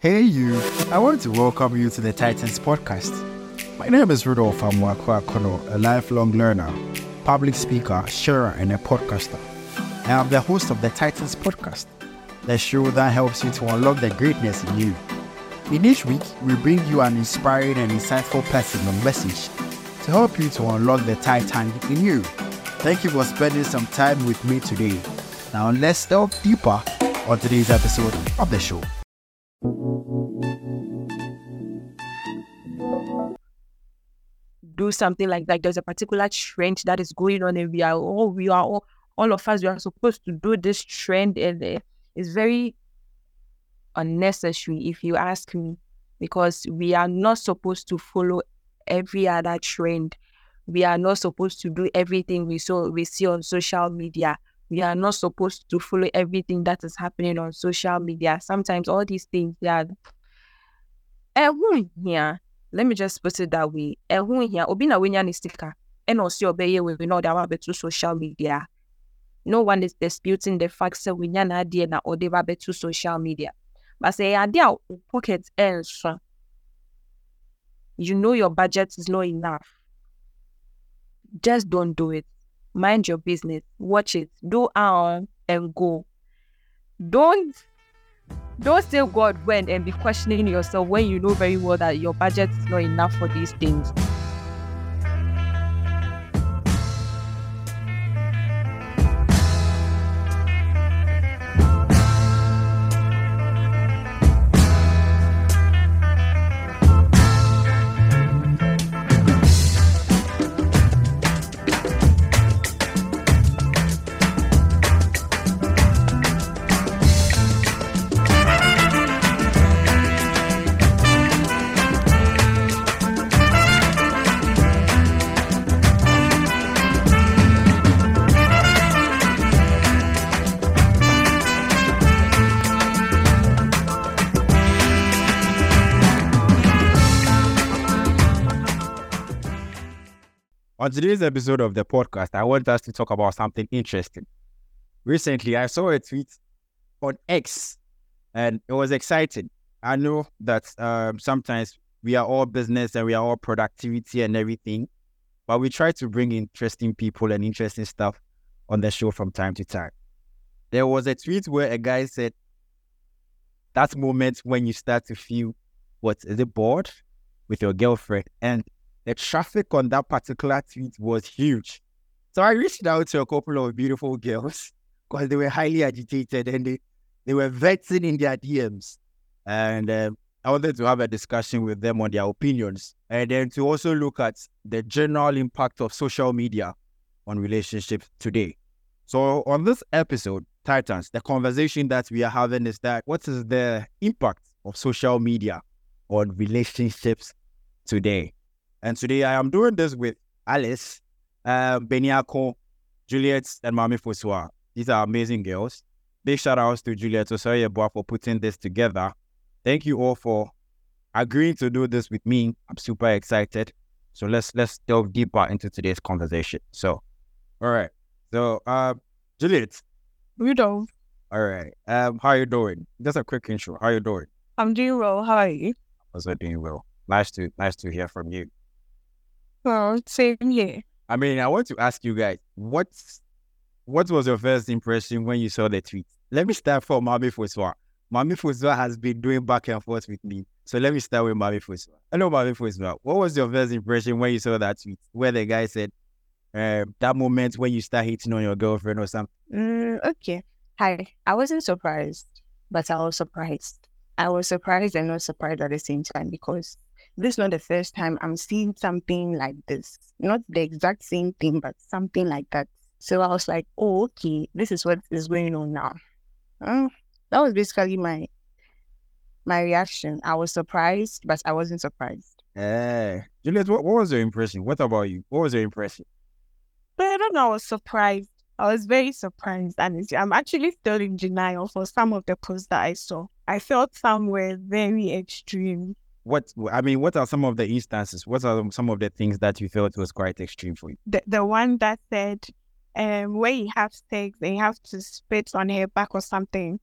Hey, you. I want to welcome you to the Titans podcast. My name is Rudolph Amwakwakono, a lifelong learner, public speaker, sharer, and a podcaster. I am the host of the Titans podcast, the show that helps you to unlock the greatness in you. In each week, we bring you an inspiring and insightful person or message to help you to unlock the Titan in you. Thank you for spending some time with me today. Now, let's delve deeper on today's episode of the show. Something like that. There's a particular trend that is going on, and we are all we are all all of us we are supposed to do this trend, and it's very unnecessary if you ask me, because we are not supposed to follow every other trend. We are not supposed to do everything we saw we see on social media. We are not supposed to follow everything that is happening on social media. Sometimes all these things. Eh, yeah let me just put it that way. Eh, Ɛho hia obi na wenya ne sika ɛna ɔsi ɔbɛyɛ wei na ɔde aba abɛto social media. No one is disputing the fact sɛ wenya n'adeɛ na ɔde ba abɛto social media. But sɛ ɛyɛ adeɛ a ah, pocket ɛnso, you know your budget is not enough. Just don't do it. Mind your business. Watch it. Do on and go. Don't don't say God when and be questioning yourself when you know very well that your budget is not enough for these things. On today's episode of the podcast, I want us to talk about something interesting. Recently, I saw a tweet on X and it was exciting. I know that um, sometimes we are all business and we are all productivity and everything, but we try to bring interesting people and interesting stuff on the show from time to time. There was a tweet where a guy said, That moment when you start to feel what is it bored with your girlfriend and the traffic on that particular tweet was huge. So I reached out to a couple of beautiful girls because they were highly agitated and they, they were vexing in their DMs. And uh, I wanted to have a discussion with them on their opinions and then to also look at the general impact of social media on relationships today. So on this episode, Titans, the conversation that we are having is that what is the impact of social media on relationships today? And today I am doing this with Alice, uh, Beniako, Juliet, and Mami Fosua. These are amazing girls. Big shout outs to Juliet Osoyeboa for putting this together. Thank you all for agreeing to do this with me. I'm super excited. So let's let's delve deeper into today's conversation. So, all right. So, uh, Juliet. Rudolph. All right. Um, how are you doing? Just a quick intro. How are you doing? I'm doing well. How are you? Also doing well. Nice to nice to hear from you. Well, same here. I mean, I want to ask you guys, what what was your first impression when you saw the tweet? Let me start from Mami Fosua. Mami Fosua has been doing back and forth with me. So let me start with Mami Fosua. Hello, Mami Fosua. What was your first impression when you saw that tweet where the guy said, uh, that moment when you start hitting on your girlfriend or something? Mm, okay. Hi. I wasn't surprised, but I was surprised. I was surprised and not surprised at the same time because this is not the first time I'm seeing something like this. Not the exact same thing, but something like that. So I was like, oh, okay, this is what is going on now. Uh, that was basically my my reaction. I was surprised, but I wasn't surprised. Hey, Juliet, what, what was your impression? What about you? What was your impression? But I don't know. I was surprised. I was very surprised, and I'm actually still in denial for some of the posts that I saw. I felt some were very extreme what I mean, what are some of the instances? What are some of the things that you felt was quite extreme for you? The the one that said, um, when you have sex, they have to spit on her back or something.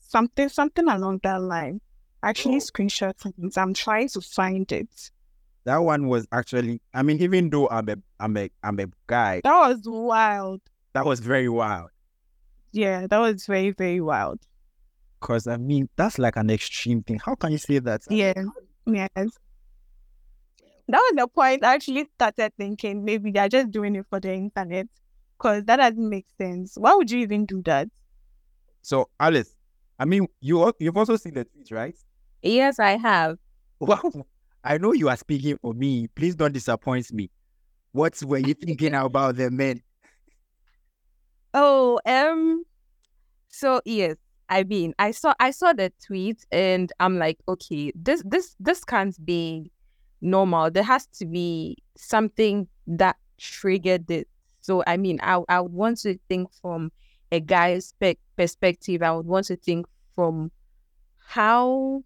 something something along that line. Actually, Oh. screenshot it. I'm trying to find it. That one was actually. I mean, even though I'm a I'm a I'm a guy, That was wild. that was very wild. Yeah, that was very very wild. Cause I mean, that's like an extreme thing. How can you say that? Yeah. Yes. That was the point I actually started thinking maybe they're just doing it for the internet. Because that doesn't make sense. Why would you even do that? So Alice, I mean, you you've also seen the tweets, right? Yes, I have. Wow. I know you are speaking for me. Please don't disappoint me. What were you thinking about the men? Oh, um, so yes, I mean, I saw I saw the tweet and I'm like, okay, this this this can't be normal. There has to be something that triggered it. So I mean, I I would want to think from a guy's pe- perspective. I would want to think from how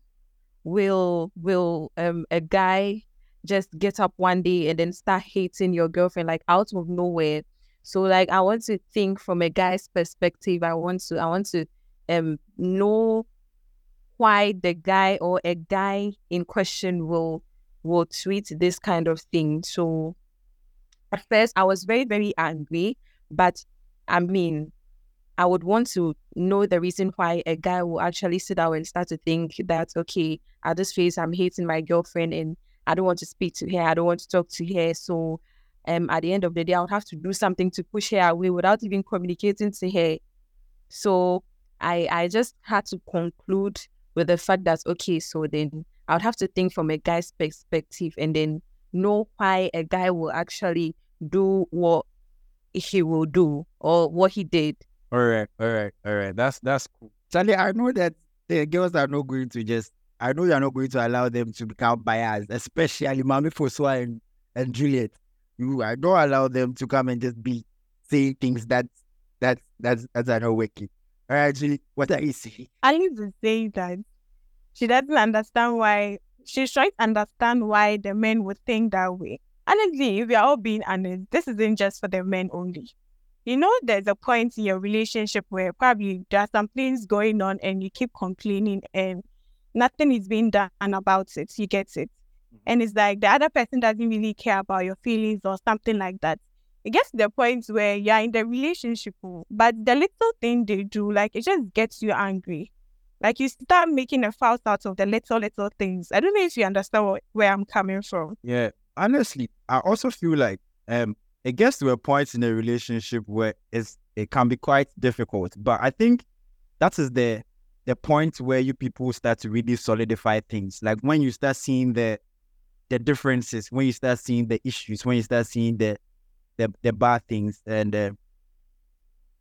will will um a guy just get up one day and then start hating your girlfriend like out of nowhere so like I want to think from a guy's perspective. I want to I want to um know why the guy or a guy in question will will tweet this kind of thing. So at first I was very, very angry, but I mean I would want to know the reason why a guy will actually sit down and start to think that okay, at this phase I'm hating my girlfriend and I don't want to speak to her, I don't want to talk to her. So um, at the end of the day, I would have to do something to push her away without even communicating to her. So I I just had to conclude with the fact that okay, so then I would have to think from a guy's perspective and then know why a guy will actually do what he will do or what he did. All right, all right, all right. That's that's cool. Charlie, I know that the girls are not going to just. I know you're not going to allow them to become biased, especially Mami Fosua and, and Juliet. You, I don't allow them to come and just be saying things that that that's that are not working. All right, Julie, what are you saying? Alice is saying that she doesn't understand why she's trying to understand why the men would think that way. Honestly, if we are all being honest, this isn't just for the men only. You know, there's a point in your relationship where probably there are some things going on and you keep complaining and nothing is being done about it. You get it. And it's like the other person doesn't really care about your feelings or something like that. It gets to the point where you're in the relationship, oh, but the little thing they do, like it just gets you angry. Like you start making a fuss out of the little, little things. I don't know if you understand what, where I'm coming from. Yeah, honestly, I also feel like um it gets to a point in a relationship where it's it can be quite difficult. But I think that is the the point where you people start to really solidify things. Like when you start seeing the the differences, when you start seeing the issues, when you start seeing the the, the bad things, and uh,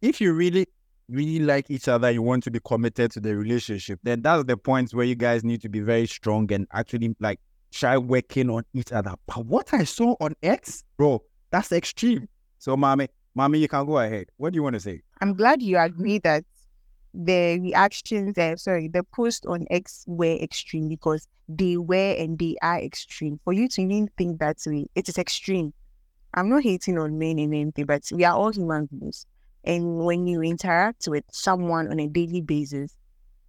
if you really really like each other, you want to be committed to the relationship, then that's the point where you guys need to be very strong and actually like try working on each other. But what I saw on X, bro, that's extreme. So, mommy, mommy, you can go ahead. What do you want to say? I'm glad you agree that the reactions, uh, sorry, the post on X were extreme because they were and they are extreme. For you to even think that way, it is extreme. I'm not hating on men in anything, but we are all human beings. And when you interact with someone on a daily basis,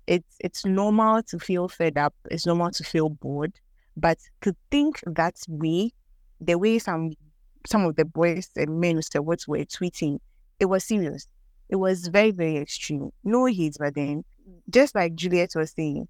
it's it's normal to feel fed up. It's normal to feel bored. But to think that way, the way some some of the boys and men words were tweeting, it was serious. It was very, very extreme. No hate, but then just like Juliet was saying,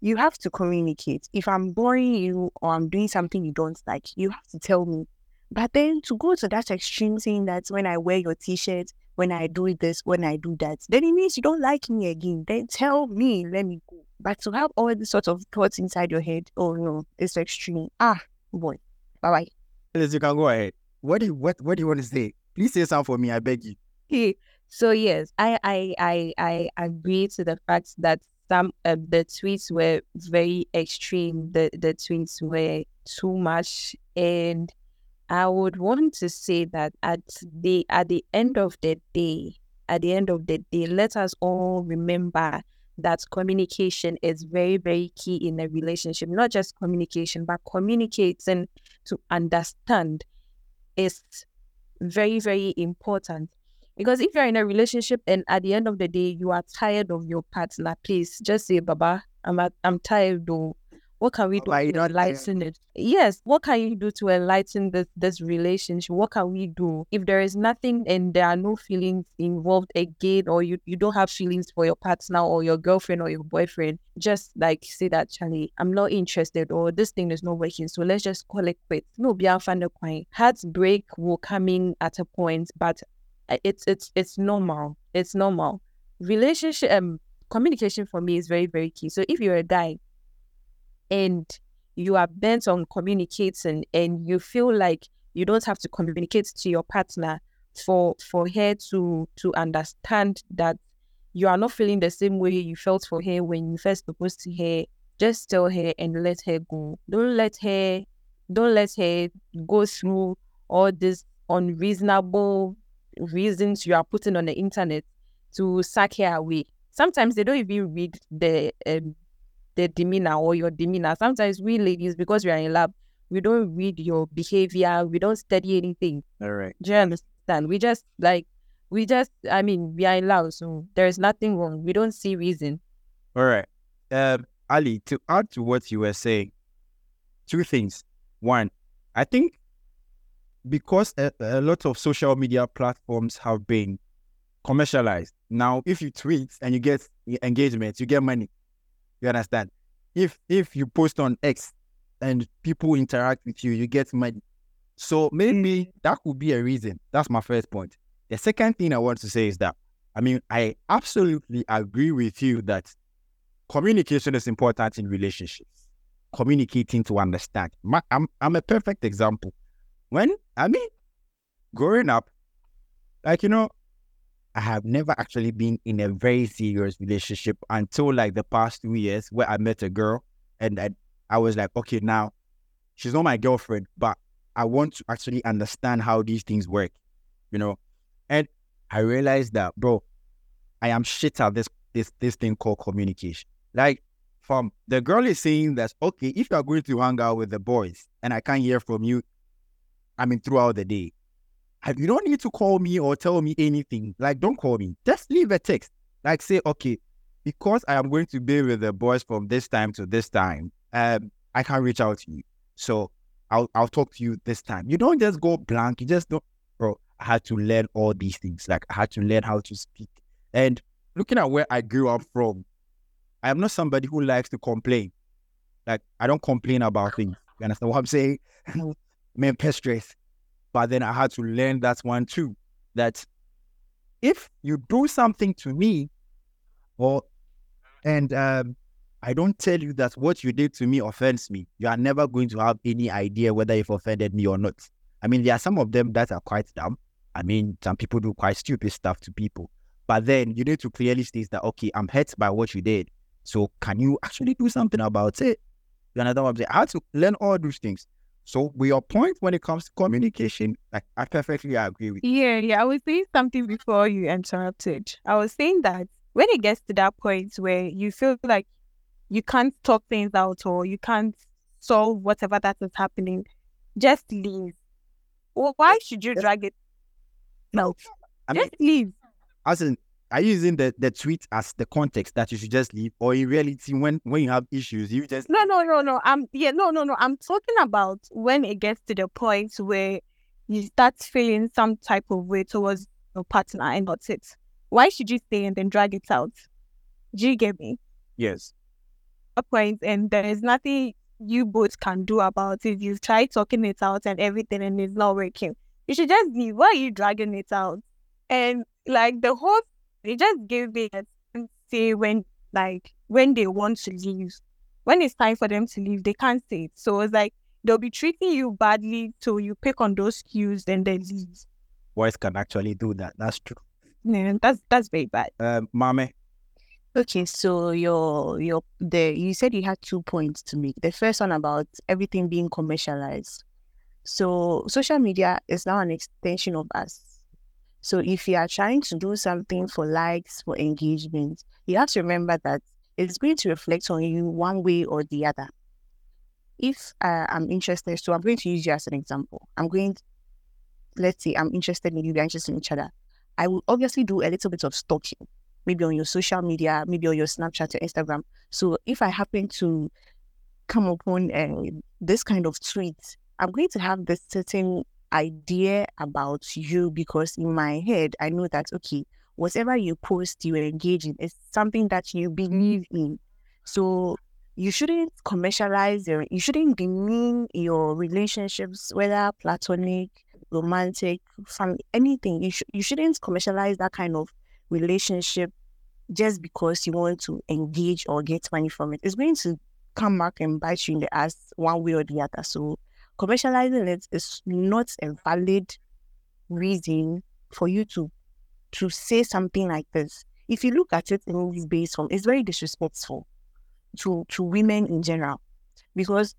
you have to communicate. If I'm boring you or I'm doing something you don't like, you have to tell me. But then to go to that extreme saying that when I wear your t-shirt, when I do this, when I do that, then it means you don't like me again. Then tell me, let me go. But to have all these sort of thoughts inside your head, oh no, it's extreme. Ah, boy. Bye bye. Alice, you can go ahead. What do you, what what do you want to say? Please say something for me. I beg you. Okay. So yes, I I I I agree to the fact that some uh, the tweets were very extreme. The the tweets were too much, and I would want to say that at the at the end of the day, at the end of the day, let us all remember that communication is very very key in a relationship. Not just communication, but communicating to understand is very very important Because if you're in a relationship and at the end of the day you are tired of your partner, please just say, Baba, I'm at, I'm tired though. What can we do to enlighten it? Yes, what can you do to enlighten this this relationship? What can we do if there is nothing and there are no feelings involved again, or you, you don't have feelings for your partner or your girlfriend or your boyfriend? Just like say that, Charlie, I'm not interested, or this thing is not working, so let's just call it quits. No, be find a point. Heartbreak will come in at a point, but uh, it's it's it's normal. It's normal. Relationship um communication for me is very very key. So if you're a guy and you are bent on communicating and you feel like you don't have to communicate to your partner for for her to to understand that you are not feeling the same way you felt for her when you first proposed to her just tell her and let her go. Don't let her don't let her go through all these unreasonable reasons you are putting on the internet to suck her away. Sometimes they don't even read the um, the demeanor or your demeanor. Sometimes we ladies, because we are in lab, we don't read your behavior, we don't study anything. All right. Do you understand? We just like we just I mean, we are in love, so there is nothing wrong. We don't see reason. All right. Um, Ali, to add to what you were saying, two things. One, I think because a, a lot of social media platforms have been commercialized. Now, if you tweet and you get engagement, you get money. You understand? If if you post on X and people interact with you, you get money. So maybe mm. that could be a reason. That's my first point. The second thing I want to say is that I mean I absolutely agree with you that communication is important in relationships. Communicating to understand. My, I'm I'm a perfect example. When I mean growing up, like you know, I have never actually been in a very serious relationship until like the past two years where I met a girl and I, I was like, okay, now she's not my girlfriend, but I want to actually understand how these things work, you know? And I realized that, bro, I am shit at this this this thing called communication. Like from the girl is saying that, okay, if you are going to hang out with the boys and I can't hear from you, I mean throughout the day, you don't need to call me or tell me anything. Like, don't call me. Just leave a text. Like, say, okay, because I am going to be with the boys from this time to this time, um, I can't reach out to you. So I'll I'll talk to you this time. You don't just go blank. You just don't, bro. I had to learn all these things. Like I had to learn how to speak. And looking at where I grew up from, I am not somebody who likes to complain. Like I don't complain about things. You understand what I'm saying? Man, pest stress. But then I had to learn that one too. That if you do something to me, or and um, I don't tell you that what you did to me offends me, you are never going to have any idea whether you've offended me or not. I mean, there are some of them that are quite dumb. I mean, some people do quite stupid stuff to people. But then you need to clearly state that, okay, I'm hurt by what you did. So can you actually do something about it? You understand what I'm saying? I had to learn all those things. So with your point when it comes to communication, like I perfectly agree with you. Yeah, yeah. I was saying something before you interrupted. I was saying that when it gets to that point where you feel like you can't talk things out or you can't solve whatever that is happening, just leave. Well, why should you drag it? No, I mean, just leave. as in, are you using the, the tweet as the context that you should just leave? Or in reality, when when you have issues, you just No, no, no, no. I'm yeah, no, no, no. I'm talking about when it gets to the point where you start feeling some type of way towards your partner and that's it. Why should you stay and then drag it out? Do you get me? yes. A point and there is nothing you both can do about it. You've tried talking it out and everything and it's not working. You should just leave. Why are you dragging it out? And like the whole they just give me a say when like when they want to leave. When it's time for them to leave, they can't say it. So it's like they'll be treating you badly, so you pick on those cues and then leave. Boys can actually do that. That's true. Yeah, that's that's very bad. Um, Mame, Okay, so your your the you said you had two points to make. The first one about everything being commercialized. So social media is now an extension of us. So if you are trying to do something for likes, for engagement, you have to remember that it's going to reflect on you one way or the other. If uh, I'm interested, so I'm going to use you as an example. I'm going, let's say I'm interested in you, we're interested in each other. I will obviously do a little bit of stalking, maybe on your social media, maybe on your Snapchat or Instagram. So if I happen to come upon uh, this kind of tweet, I'm going to have this certain idea about you because in my head, I know that, okay, whatever you post, you engage in is something that you believe in. So you shouldn't commercialize your, you shouldn't demean your relationships, whether platonic, romantic, family, anything. You, sh- you shouldn't commercialize that kind of relationship just because you want to engage or get money from it. It's going to come back and bite you in the ass one way or the other. So commercializing it is not a valid reason for you to to say something like this. If you look at it in this base form, it's very disrespectful to to women in general because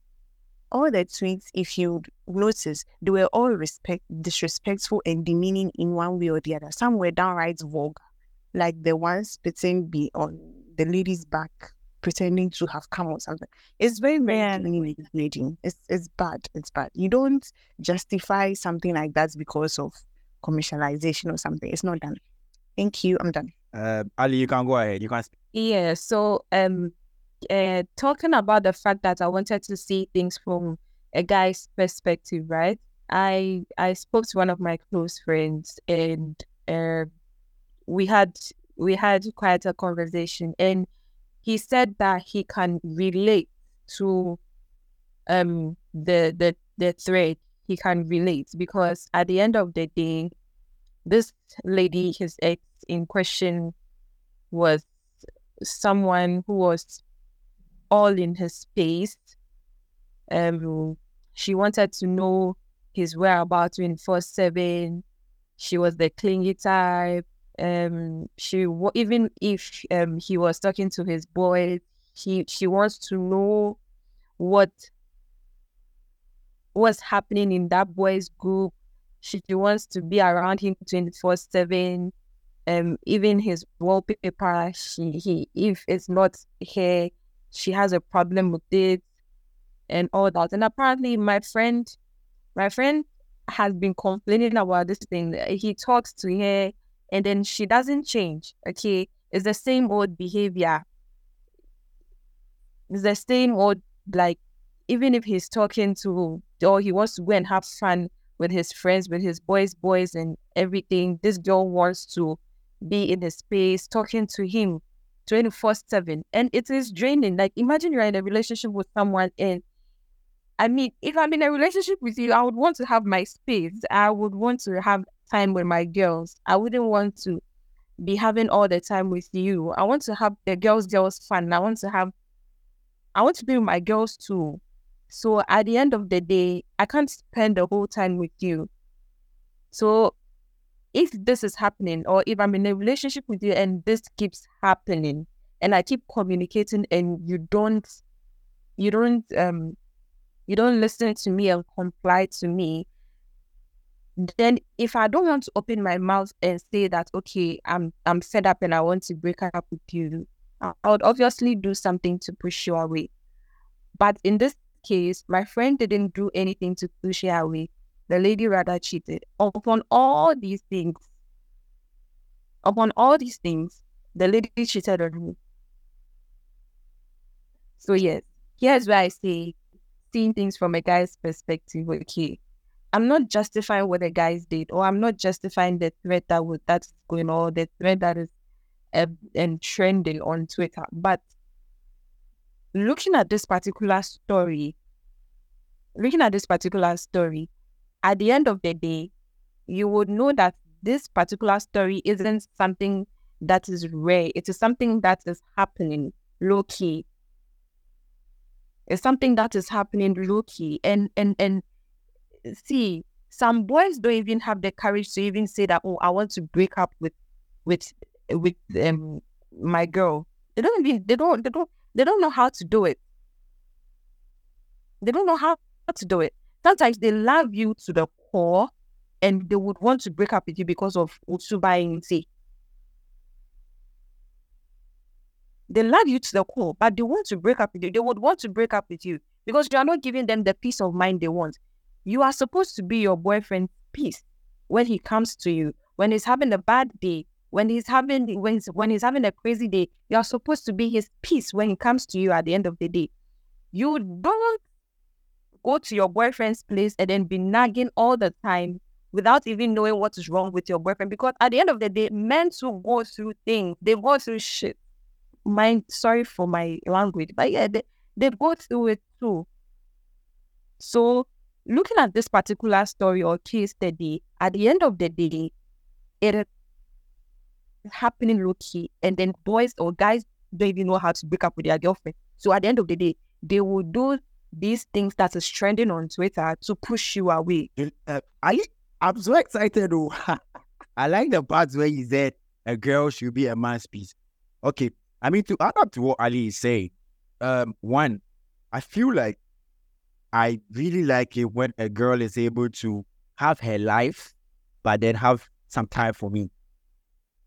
all the tweets, if you notice, they were all respect disrespectful and demeaning in one way or the other. Some were downright vulgar, like the one spitting be on the lady's back, pretending to have come or something. It's very, very Yeah. It's it's bad. It's bad. You don't justify something like that because of commercialization or something. It's not done. Thank you. I'm done. Uh, Ali, you can go ahead. You can. Yeah, so um uh talking about the fact that I wanted to see things from a guy's perspective, right? I I spoke to one of my close friends and uh, we had we had quite a conversation and he said that he can relate to um the the the thread he can relate because at the end of the day this lady his ex in question was someone who was all in his space. Um, she wanted to know his whereabouts in 24 7. She was the clingy type. Um, she even if um he was talking to his boy she she wants to know what what's happening in that boys group. She, she wants to be around him 24 7 um even his wallpaper she he if it's not here she has a problem with it and all that. And apparently my friend my friend has been complaining about this thing. He talks to her and then she doesn't change okay? It's the same old behavior. It's the same old like even if he's talking to or he wants to go and have fun with his friends with his boys boys and everything this girl wants to be in the space talking to him 24 7 and it is draining. Like imagine you're in a relationship with someone and i mean if i'm in a relationship with you i would want to have my space. I would want to have time with my girls i wouldn't want to be having all the time with you. I want to have the girls girls fun. I want to have i want to be with my girls too. So at the end of the day i can't spend the whole time with you. So if this is happening or if I'm in a relationship with you and this keeps happening and I keep communicating and you don't you don't um you don't listen to me and comply to me then if I don't want to open my mouth and say that okay I'm I'm fed up and I want to break up with you I would obviously do something to push you away but in this case my friend didn't do anything to push her away the lady rather cheated. Upon all these things, upon all these things, the lady cheated on me. So yes, here's where I say seeing things from a guy's perspective, okay. I'm not justifying what the guys did, or I'm not justifying the threat that would that's going on, the threat that is uh, and trending on Twitter. But looking at this particular story, looking at this particular story, at the end of the day, you would know that this particular story isn't something that is rare. It is something that is happening low key. It's something that is happening low key. And and and see, some boys don't even have the courage to even say that, oh, I want to break up with with with um my girl. They don't even they don't they don't they don't know how to do it. They don't know how how to do it sometimes they love you to the core and they would want to break up with you because of say. They love you to the core, but they want to break up with you. They would want to break up with you because you are not giving them the peace of mind they want. You are supposed to be your boyfriend's peace when he comes to you, when he's having a bad day, when he's having when he's, when he's having a crazy day, you're supposed to be his peace when he comes to you at the end of the day. You don't go to your boyfriend's place and then be nagging all the time without even knowing what is wrong with your boyfriend. Because at the end of the day, men who go through things, they go through shit. Mind, sorry for my language, but yeah, they, they go through it too. So, looking at this particular story or case study, at the end of the day, it is happening low key, and then boys or guys don't even know how to break up with their girlfriend. So, at the end of the day, they will do these things that is trending on Twitter to push you away. Uh, I, I'm so excited. Oh. I like the parts where he said a girl should be a man's piece. Okay, I mean to add up to what Ali is saying. Um, one, I feel like I really like it when a girl is able to have her life, but then have some time for me.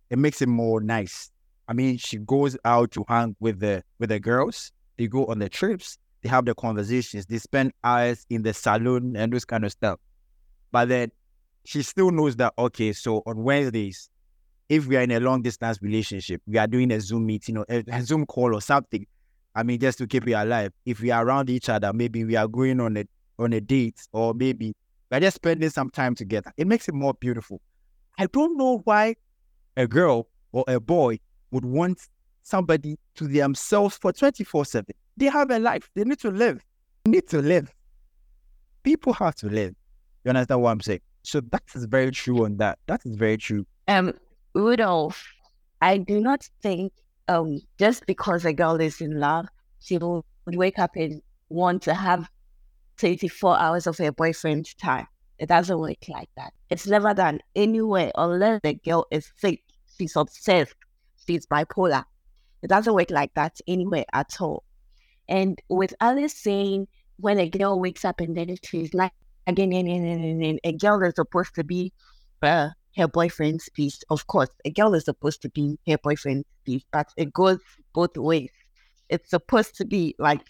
It makes it more nice. I mean, she goes out to hang with the with the girls. They go on the trips. They have the conversations. They spend hours in the salon and this kind of stuff. But then she still knows that okay. So on Wednesdays, if we are in a long distance relationship, we are doing a Zoom meeting or a Zoom call or something. I mean, just to keep it alive. If we are around each other, maybe we are going on a on a date, or maybe we're just spending some time together. It makes it more beautiful. I don't know why a girl or a boy would want somebody to themselves for 24 7. They have a life. They need to live. They need to live. People have to live. You understand what I'm saying? So that is very true on that. That is very true. Um, Rudolph, I do not think um just because a girl is in love, she will wake up and want to have 24 hours of her boyfriend's time. It doesn't work like that. It's never done anywhere unless the girl is sick. She's obsessed. She's bipolar. It doesn't work like that anywhere at all. And with Alice saying when a girl wakes up and then she's like again, and, and, and, a girl is supposed to be uh, her boyfriend's peace. Of course, a girl is supposed to be her boyfriend's peace, but it goes both ways. It's supposed to be like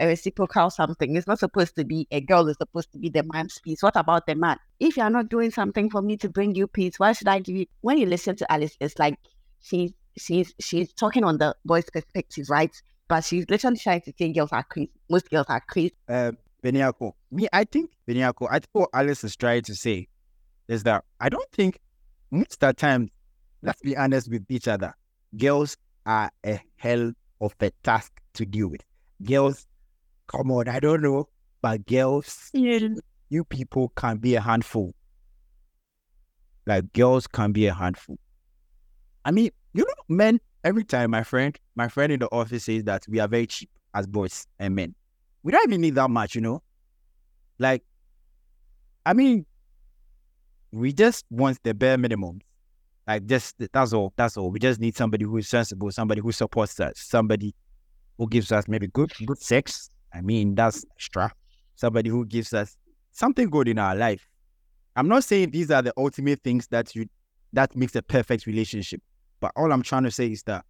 a reciprocal something. It's not supposed to be a girl is supposed to be the man's peace. What about the man? If you're not doing something for me to bring you peace, why should I give you? When you listen to Alice, it's like she's she's she's talking on the boy's perspective, right? But she's literally trying to say girls are crazy. Most girls are crazy. Uh, Beniako, me, I think Beniako, I think what Alice is trying to say is that I don't think most of the time, let's be honest with each other, girls are a hell of a task to deal with. Girls come on, I don't know, but girls, you people can be a handful. Like girls can be a handful. I mean, you know, men, every time my friend, my friend in the office says that we are very cheap as boys and men. We don't even need that much, you know. Like, I mean, we just want the bare minimum. Like just that's all. That's all. We just need somebody who is sensible, somebody who supports us, somebody who gives us maybe good good sex, I mean, that's extra. Somebody who gives us something good in our life. I'm not saying these are the ultimate things that you that makes a perfect relationship. But all I'm trying to say is that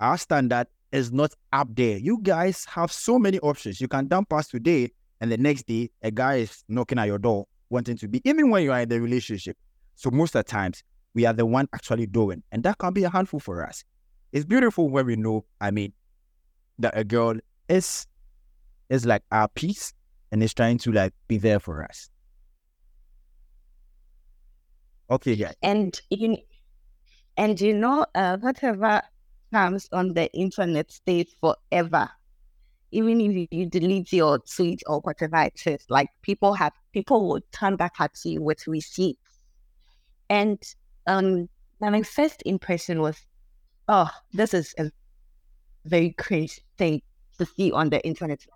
our standard is not up there. You guys have so many options. You can dump us today, and the next day a guy is knocking at your door wanting to be, even when you are in the relationship. So most of the times we are the one actually doing, and that can be a handful for us. It's beautiful when we know, I mean, that a girl is is like our peace and it's trying to like be there for us. Okay, yeah. And you and you know, uh, whatever comes on the internet stays forever. Even if you delete your tweet or whatever it is, like people have people will turn back at you with receipts. And um my first impression was, oh, this is a very crazy thing to see on the internet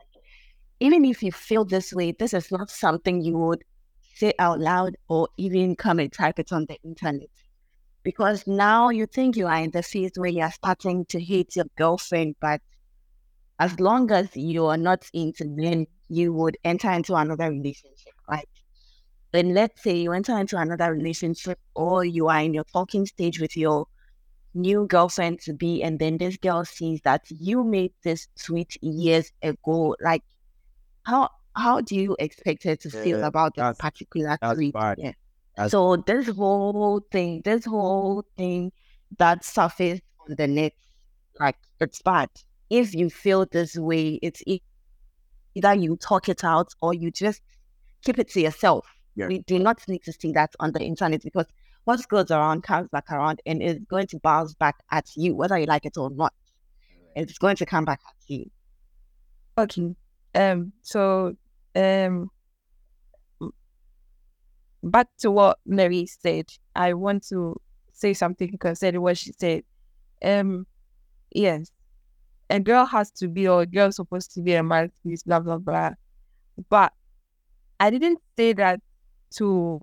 even if you feel this way, this is not something you would say out loud or even come and type it on the internet. Because now you think you are in the phase where you're starting to hate your girlfriend, but as long as you are not into men, you would enter into another relationship, right? Then let's say you enter into another relationship or you are in your talking stage with your new girlfriend to be, and then this girl sees that you made this tweet years ago, like how how do you expect her to feel about that particular tweet? Yeah. So this whole thing, this whole thing that surfaced on the net, like it's bad. If you feel this way, it's either you talk it out or you just keep it to yourself. Yeah. We do not need to see that on the internet because what goes around comes back around and is going to bounce back at you, whether you like it or not. It's going to come back at you. Okay. Um. So, um, back to what Mary said. I want to say something concerning what she said. Um. Yes, a girl has to be, or a girl supposed to be a mouthpiece. Blah blah blah. But I didn't say that to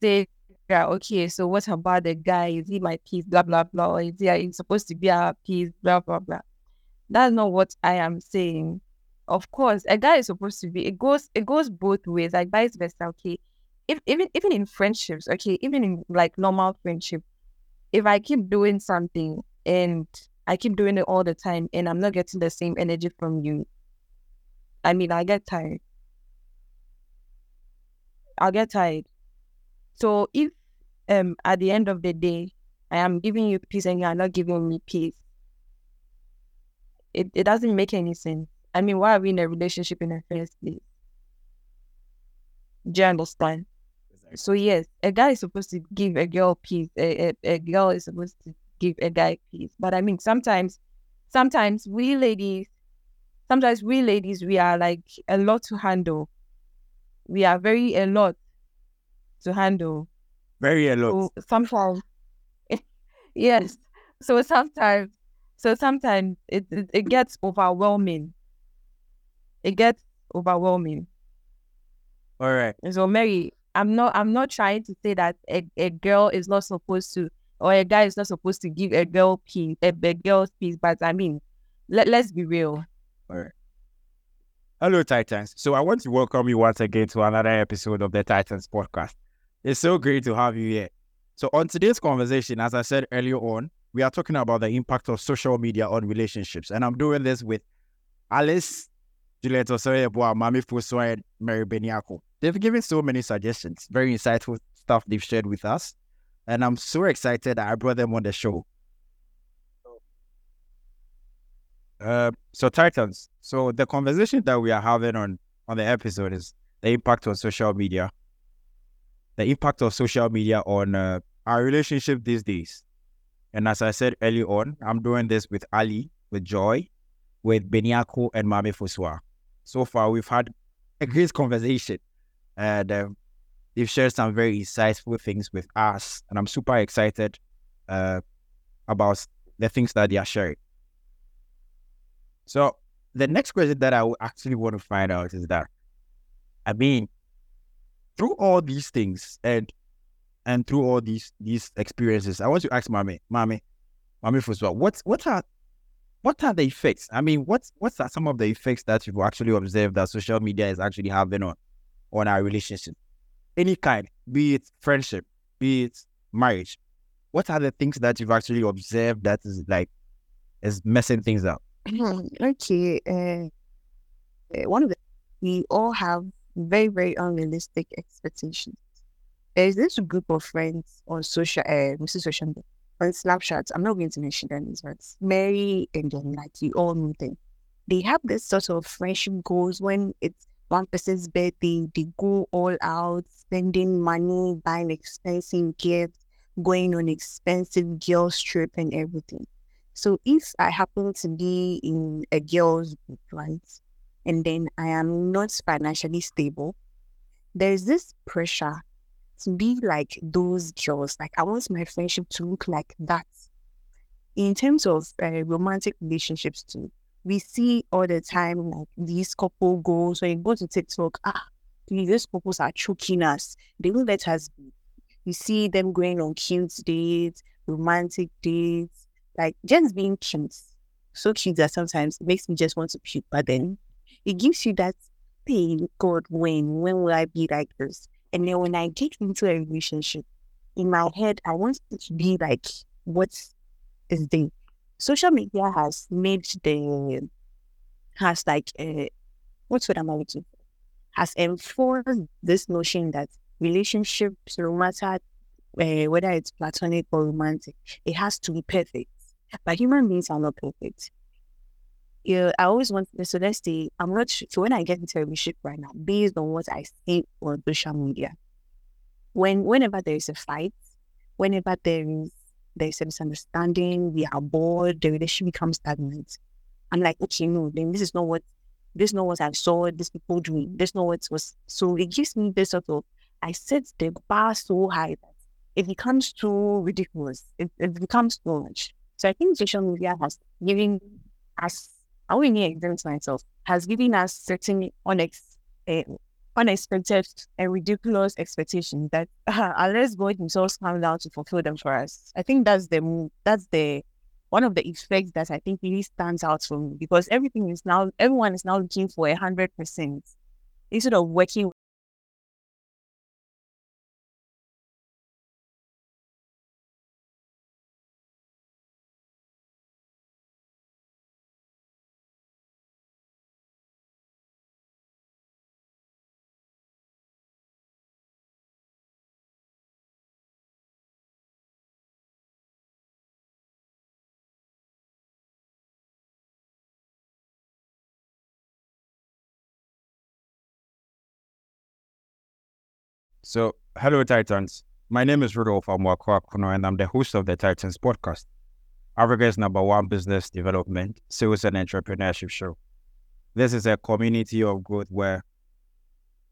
say. Okay, so what about the guy? Is he my peace? Blah blah blah. Is he uh, is supposed to be a peace? Blah blah blah. That's not what I am saying of course, a guy is supposed to be. It goes. It goes both ways, like vice versa. Okay, if even even in friendships, okay, even in like normal friendship, if I keep doing something and I keep doing it all the time, and I'm not getting the same energy from you, I mean, I get tired. I'll get tired. So if um at the end of the day, I am giving you peace and you are not giving me peace, it, it doesn't make any sense. I mean, why are we in a relationship in the first place? Do you understand? So yes, a guy is supposed to give a girl peace. A, a, a girl is supposed to give a guy peace. But I mean, sometimes, sometimes we ladies, sometimes we ladies, we are like a lot to handle. We are very a lot to handle. Very a lot. So sometimes, yes. So sometimes, so sometimes it, it, it gets overwhelming. It gets overwhelming. All right. So Mary, I'm not I'm not trying to say that a, a girl is not supposed to or a guy is not supposed to give a girl peace, a, a girl's peace, but I mean, let, let's be real. All right. Hello, Titans. So I want to welcome you once again to another episode of the Titans podcast. It's so great to have you here. So on today's conversation, as I said earlier on, we are talking about the impact of social media on relationships. And I'm doing this with Alice, Juliet Osoyeboa, Mami Fosua, and Mary Beniako. They've given so many suggestions, very insightful stuff they've shared with us. And I'm so excited that I brought them on the show. Uh, so Titans. So the conversation that we are having on on the episode is the impact on social media, the impact of social media on uh, our relationship these days. And as I said early on, I'm doing this with Ali, with Joy, with Beniako and Mami Fosua. So far, we've had a great conversation, and uh, they've shared some very insightful things with us, and I'm super excited uh, about the things that they are sharing. So the next question that I actually want to find out is that, I mean, through all these things and and through all these these experiences, I want to ask Mami, Mami, Mami of all, what what are what are the effects? I mean, what's what's are some of the effects that you've actually observed that social media is actually having on on our relationship? Any kind, be it friendship, be it marriage. What are the things that you've actually observed that is like is messing things up? okay. Uh, uh, one of the we all have very very unrealistic expectations. There's this group of friends on social, uh. Social media, on Snapchat. I'm not going to mention their names, but Mary and then like you all know them. They have this sort of friendship goals when it's one person's birthday, they go all out, spending money, buying expensive gifts, going on expensive girls trip and everything. So if I happen to be in a girls group, right, and then I am not financially stable, there's this pressure to be like those girls. Like I want my friendship to look like that. In terms of uh, romantic relationships too, we see all the time like these couple goals. When you go to TikTok, ah, these couples are choking us. They will let us be. You see them going on cute dates, romantic dates, like just being cute. So cute that sometimes it makes me just want to puke. But then it gives you that pain, God, when when will I be like this? And then when I get into a relationship, in my head, I want it to be like what is the social media has made the has like uh, what's what I'm looking for has enforced this notion that relationships, no matter uh, whether it's platonic or romantic, it has to be perfect. But human beings are not perfect. Yeah, I always want so let's say I'm not sure, so when I get into a relationship right now, based on what I see on social media, when whenever there is a fight, whenever there is there is a misunderstanding, we are bored, the relationship becomes stagnant. I'm like, okay, no, then this is not what this is not what I saw this people doing. This is not what was so it gives me this sort of I set the bar so high that it becomes too ridiculous. It, it becomes too much. So I think social media has given us, I need exempt myself, has given us certain unex, uh, unexpected and ridiculous expectations that uh, unless God Himself comes down to fulfill them for us. I think that's the that's the one of the effects that I think really stands out for me because everything is now everyone is now looking for a hundred percent instead of working So, hello, Titans. My name is Rudolph Amwakwakuno, and I'm the host of the Titans podcast, Africa's number one business development, sales, and entrepreneurship show. This is a community of growth where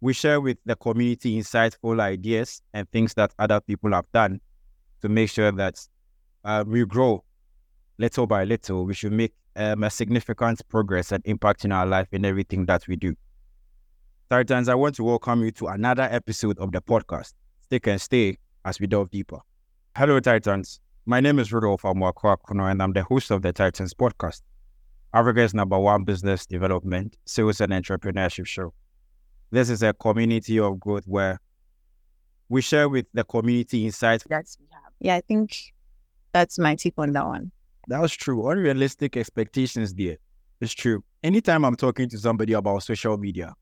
we share with the community insightful ideas and things that other people have done to make sure that uh, we grow little by little. We should make um, a significant progress and impact in our life in everything that we do. Titans, I want to welcome you to another episode of the podcast. Stick and stay as we delve deeper. Hello, Titans. My name is Rudolph Amwakwakuno, and I'm the host of the Titans podcast, Africa's number one business development, sales, and entrepreneurship show. This is a community of growth where we share with the community insights that we have. Yeah, I think that's my tip on that one. That was true. Unrealistic expectations there. It's true. Anytime I'm talking to somebody about social media,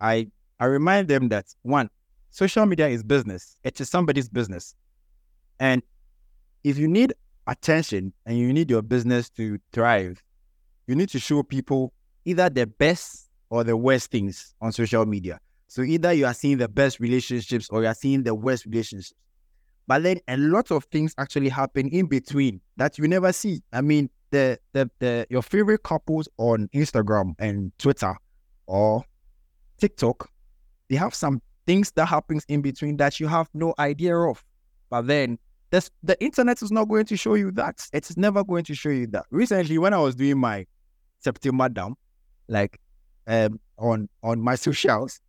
I I remind them that one, social media is business. It is somebody's business. And if you need attention and you need your business to thrive, you need to show people either the best or the worst things on social media. So either you are seeing the best relationships or you are seeing the worst relationships. But then a lot of things actually happen in between that you never see. I mean, the the, the your favorite couples on Instagram and Twitter or TikTok, they have some things that happens in between that you have no idea of. But then this, the internet is not going to show you that. It's never going to show you that. Recently, when I was doing my September dump, like um, on on my socials,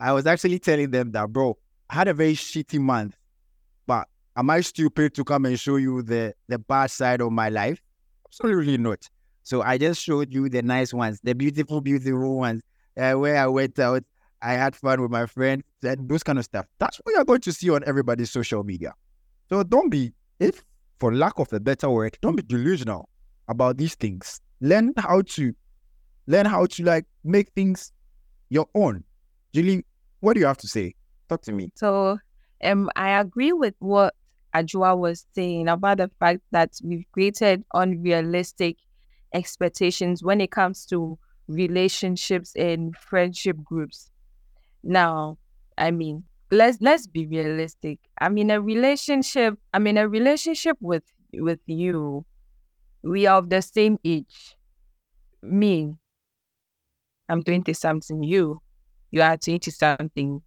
I was actually telling them that, bro, I had a very shitty month, but am I stupid to come and show you the the bad side of my life? Absolutely not. So I just showed you the nice ones, the beautiful, beautiful ones, uh, where I went out, I had fun with my friends, and those kind of stuff. That's what you're going to see on everybody's social media. So don't be, if for lack of a better word, don't be delusional about these things. Learn how to, learn how to like make things your own. Julie, what do you have to say? Talk to me. So, um, I agree with what Ajua was saying about the fact that we've created unrealistic expectations when it comes to relationships and friendship groups. Now, I mean, let's let's be realistic. I'm in a relationship. I'm in a relationship with with you. We are of the same age. Me, I'm 20 something. You, you are 20 something.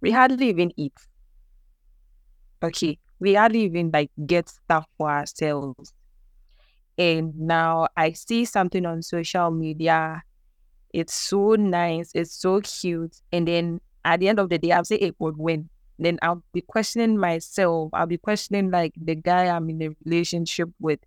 We hardly even eat. Okay. We hardly even like get stuff for ourselves. And now I see something on social media. It's so nice. It's so cute. And then at the end of the day, I'll say it would win. Then I'll be questioning myself. I'll be questioning like the guy I'm in a relationship with.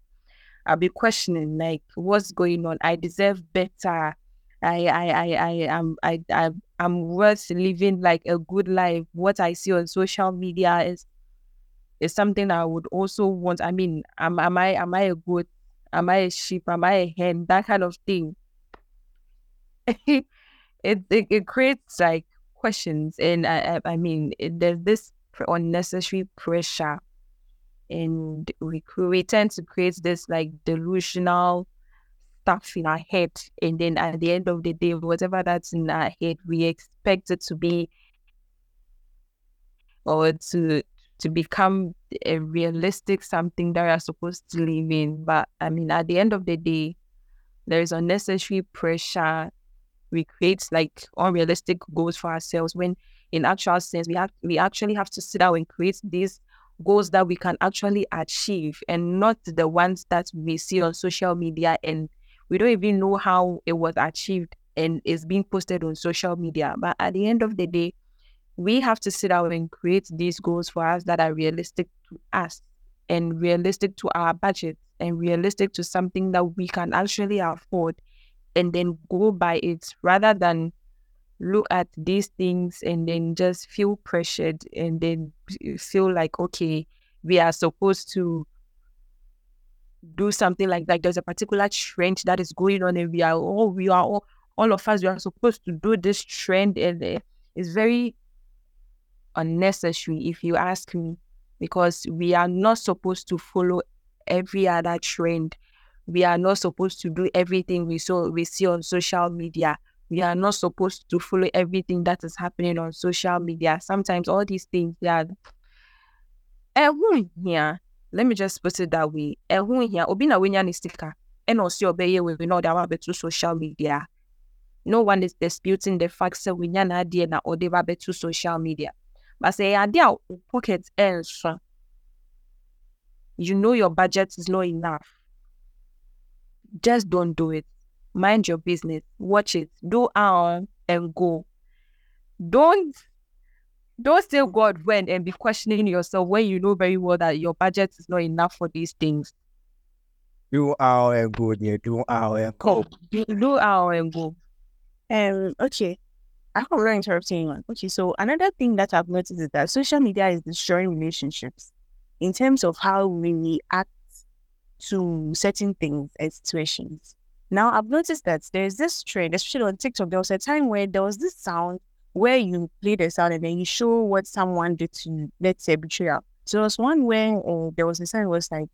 I'll be questioning like what's going on. I deserve better. I I I I am I, I I'm worth living like a good life. What I see on social media is is something I would also want. I mean, am am I am I a good Am I a sheep? Am I a hen? That kind of thing. it, it, it creates like questions, and I, I, I mean, it, there's this unnecessary pressure, and we we tend to create this like delusional stuff in our head, and then at the end of the day, whatever that's in our head, we expect it to be or to to become a realistic something that we are supposed to live in. But I mean, at the end of the day, there is unnecessary pressure. We create like unrealistic goals for ourselves when in actual sense we have we actually have to sit down and create these goals that we can actually achieve and not the ones that we see on social media and we don't even know how it was achieved and is being posted on social media. But at the end of the day, we have to sit down and create these goals for us that are realistic to us and realistic to our budget and realistic to something that we can actually afford and then go by it rather than look at these things and then just feel pressured and then feel like okay we are supposed to do something like that. There's a particular trend that is going on and we are all we are all all of us we are supposed to do this trend and uh, it's very unnecessary, if you ask me, because we are not supposed to follow every other trend. We are not supposed to do everything we saw we see on social media. We are not supposed to follow everything that is happening on social media. Sometimes all these things are that here, let me just put it that way. Here, obi na wenya ni sticker. And also obey we know that to social media. No one is disputing the fact that we na na odeba to social media. But say idea pocket else. You know your budget is not enough. Just don't do it. Mind your business. Watch it. Do our and go. Don't don't say God when and be questioning yourself when you know very well that your budget is not enough for these things. Do our and go, yeah. Do our and go. Do our and go. Um. Okay. I hope I'm not interrupting anyone. Okay, so another thing that I've noticed is that social media is destroying relationships in terms of how we react to certain things and situations. Now, I've noticed that there's this trend, especially on TikTok. There was a time where there was this sound where you play the sound and then you show what someone did to, let's say, betrayal. So there was one where uh, there was a sound was like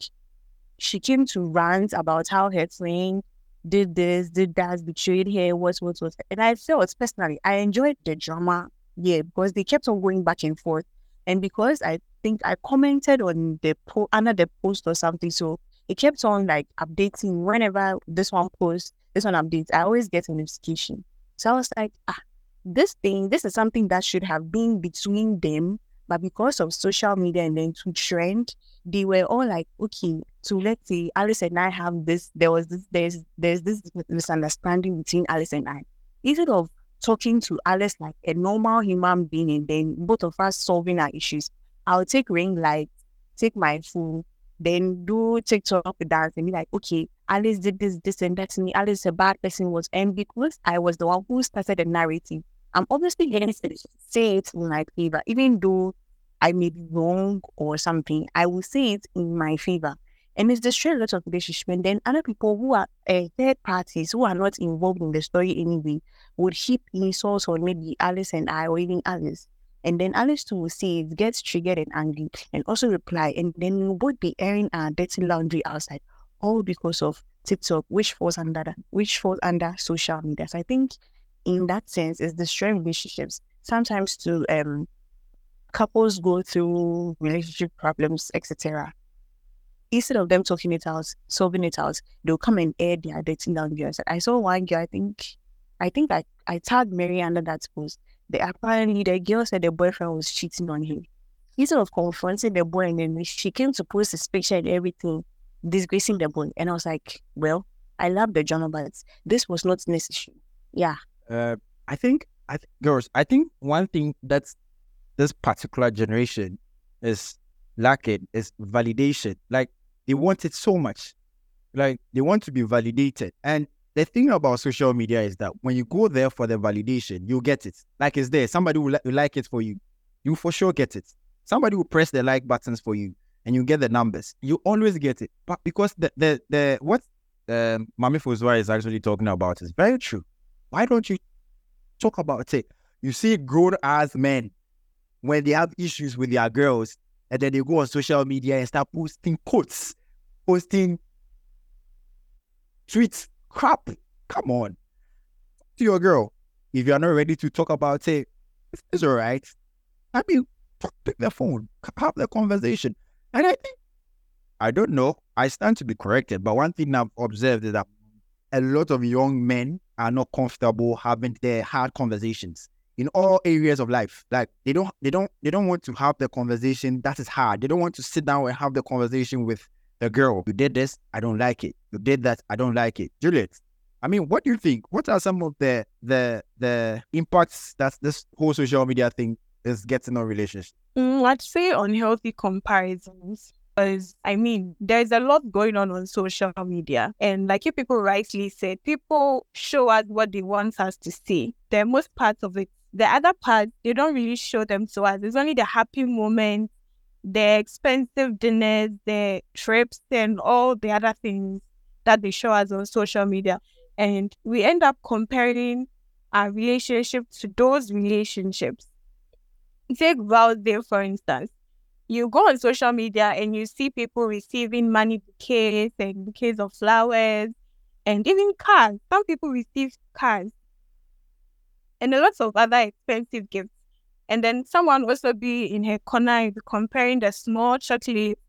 she came to rant about how her friend did this, did that, betrayed here, what, what, what. And I felt personally, I enjoyed the drama, yeah, because they kept on going back and forth. And because I think I commented on the po- under the post or something, so it kept on like updating whenever this one posts, this one updates. I always get a notification. So I was like, ah, this thing, this is something that should have been between them but because of social media and then to trend, they were all like, okay, so let's say Alice and I have this, there was this, there's there's this misunderstanding between Alice and I. Instead of talking to Alice like a normal human being and then both of us solving our issues, I'll take ring light, take my phone, then do TikTok dance and be like, okay, Alice did this, this, and that to me. Alice a bad person was, and because I was the one who started the narrative, I'm obviously going to say it in my favor, even though I may be wrong or something. I will say it in my favor. And it's destroyed a lot of relationship. And then other people who are uh, third parties who are not involved in the story anyway would heap insults on maybe Alice and I or even Alice. And then Alice too will see it, gets triggered and angry, and also reply. And then we would be airing our dirty laundry outside, all because of TikTok, which falls under which falls under social media. So I think in that sense is destroying relationships. Sometimes to um couples go through relationship problems, etc. Instead of them talking it out, solving it out, they'll come and air their dating down girls. I saw one girl, I think I think I, I tagged Mary under that post. The apparently the girl said the boyfriend was cheating on him. Instead of confronting the boy and then she came to post his picture and everything, disgracing the boy. And I was like, Well, I love the journal, but this was not necessary. Yeah, uh, I think, I th- girls, I think one thing that's this particular generation is lacking is validation. Like they want it so much, like they want to be validated. And the thing about social media is that when you go there for the validation, you get it. Like it's there. Somebody will, li- will like it for you. You for sure get it. Somebody will press the like buttons for you, and you get the numbers. You always get it. But because the the the what um, Mami Fosua is actually talking about is very true. Why don't you talk about it? You see grown ass men when they have issues with their girls, and then they go on social media and start posting quotes, posting tweets. Crap. Come on. To your girl. If you're not ready to talk about it, it's all right. I mean, pick the phone, have the conversation. And I think, I don't know, I stand to be corrected, but one thing I've observed is that a lot of young men are not comfortable having their hard conversations in all areas of life. Like they don't they don't they don't want to have the conversation that is hard. They don't want to sit down and have the conversation with the girl. You did this, I don't like it. You did that, I don't like it. Juliet, I mean, what do you think? What are some of the the the impacts that this whole social media thing is getting on relationships? Mm, I'd say unhealthy comparisons. Because I mean, there's a lot going on on social media, and like you people rightly said, people show us what they want us to see. The most part of it, the other part, they don't really show them to us. It's only the happy moments, the expensive dinners, the trips, and all the other things that they show us on social media. And we end up comparing our relationship to those relationships. Take vows day, for instance. You go on social media and you see people receiving money bouquets and bouquets of flowers and even cars. Some people receive cars and a lot of other expensive gifts. And then someone also be in her corner comparing the small chocolate